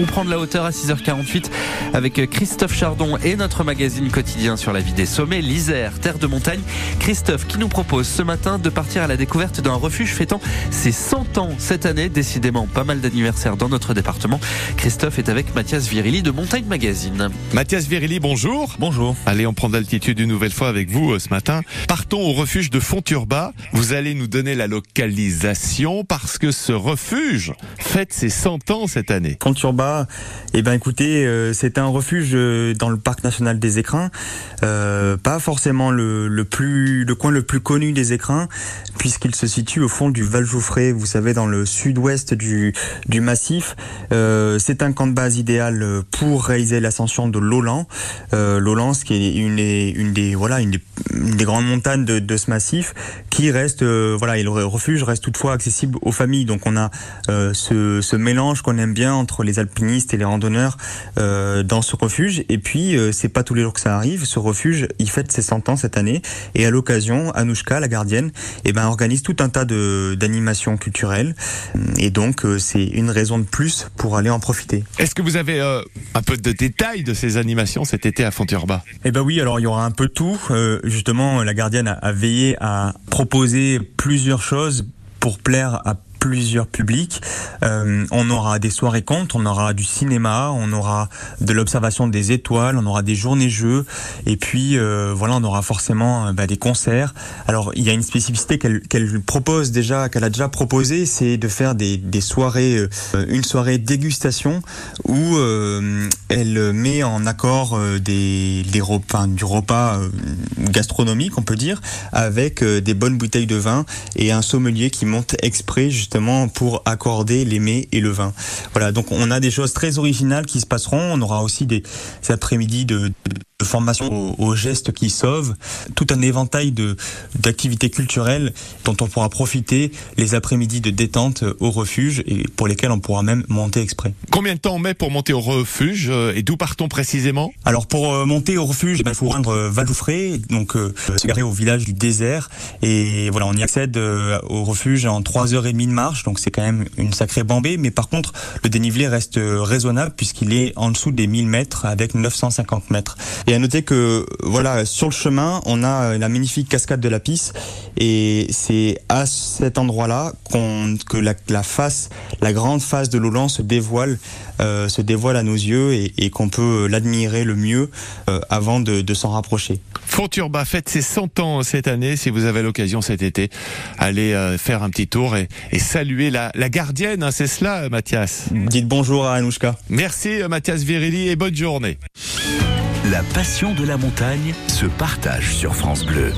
On prend de la hauteur à 6h48 avec Christophe Chardon et notre magazine quotidien sur la vie des sommets, l'Isère, terre de montagne. Christophe qui nous propose ce matin de partir à la découverte d'un refuge fêtant ses 100 ans cette année. Décidément, pas mal d'anniversaires dans notre département. Christophe est avec Mathias Virili de Montagne Magazine. Mathias Virili, bonjour. Bonjour. Allez, on prend d'altitude une nouvelle fois avec vous euh, ce matin. Partons au refuge de Fonturba. Vous allez nous donner la localisation parce que ce refuge fête ses 100 ans cette année. Fonturba eh ben écoutez, euh, c'est un refuge euh, dans le parc national des Écrins, euh, pas forcément le, plus le coin le plus connu des Écrins, puisqu'il se situe au fond du Val Jouffré, vous savez dans le sud-ouest du massif. c'est un camp de base idéal pour réaliser l'ascension de l'Olan, l'Olan, qui est une des, voilà une des, grandes montagnes de, ce massif, qui reste voilà et le refuge reste toutefois accessible aux familles. Donc on a ce mélange qu'on aime bien entre les Alpes et les randonneurs euh, dans ce refuge. Et puis, euh, c'est pas tous les jours que ça arrive. Ce refuge, il fête ses 100 ans cette année. Et à l'occasion, Anouchka, la gardienne, eh ben, organise tout un tas d'animations culturelles. Et donc, euh, c'est une raison de plus pour aller en profiter. Est-ce que vous avez un peu de détails de ces animations cet été à Fonturba Eh ben oui, alors il y aura un peu tout. justement, la gardienne a, a veillé à proposer plusieurs choses pour plaire à plusieurs publics. Euh, on aura des soirées contes, on aura du cinéma, on aura de l'observation des étoiles, on aura des journées jeux, et puis euh, voilà, on aura forcément euh, bah, des concerts. Alors il y a une spécificité qu'elle propose déjà, qu'elle a déjà proposé, c'est de faire des, des soirées, une soirée dégustation où elle met en accord des, des repas, du repas gastronomique, on peut dire, avec des bonnes bouteilles de vin et un sommelier qui monte exprès justement pour accorder les mets et le vin. Voilà, donc on a des choses très originales qui se passeront. On aura aussi des, après-midi de, de formation aux, gestes qui sauvent, tout un éventail de d'activités culturelles dont on pourra profiter les après-midi de détente au refuge et pour lesquels on pourra même monter exprès. Combien de temps on met pour monter au refuge euh, et d'où partons précisément? Alors pour euh, monter au refuge, ben, il faut rendre euh, Valoufré, donc se garer au village du désert et voilà, on y accède au refuge en 3 heures et demie de marche, donc c'est quand même une sacrée bambée, mais par contre le dénivelé reste raisonnable puisqu'il est en dessous des 1000 mètres avec 950 mètres. Et à noter que voilà, sur le chemin, on a la magnifique cascade de la Pisse et c'est à cet endroit-là qu'on que la, la, face, la grande face de l'Olan se dévoile, euh, se dévoile à nos yeux et, et qu'on peut l'admirer le mieux euh, avant de, de s'en rapprocher. Fonturba fête ses 100 ans cette année. Si vous avez l'occasion cet été, allez euh, faire un petit tour et, et saluer la, la gardienne. Hein, c'est cela, Mathias? Dites bonjour à Anouchka. Merci, Mathias Virili, et bonne journée. La passion de la montagne se partage sur France Bleu.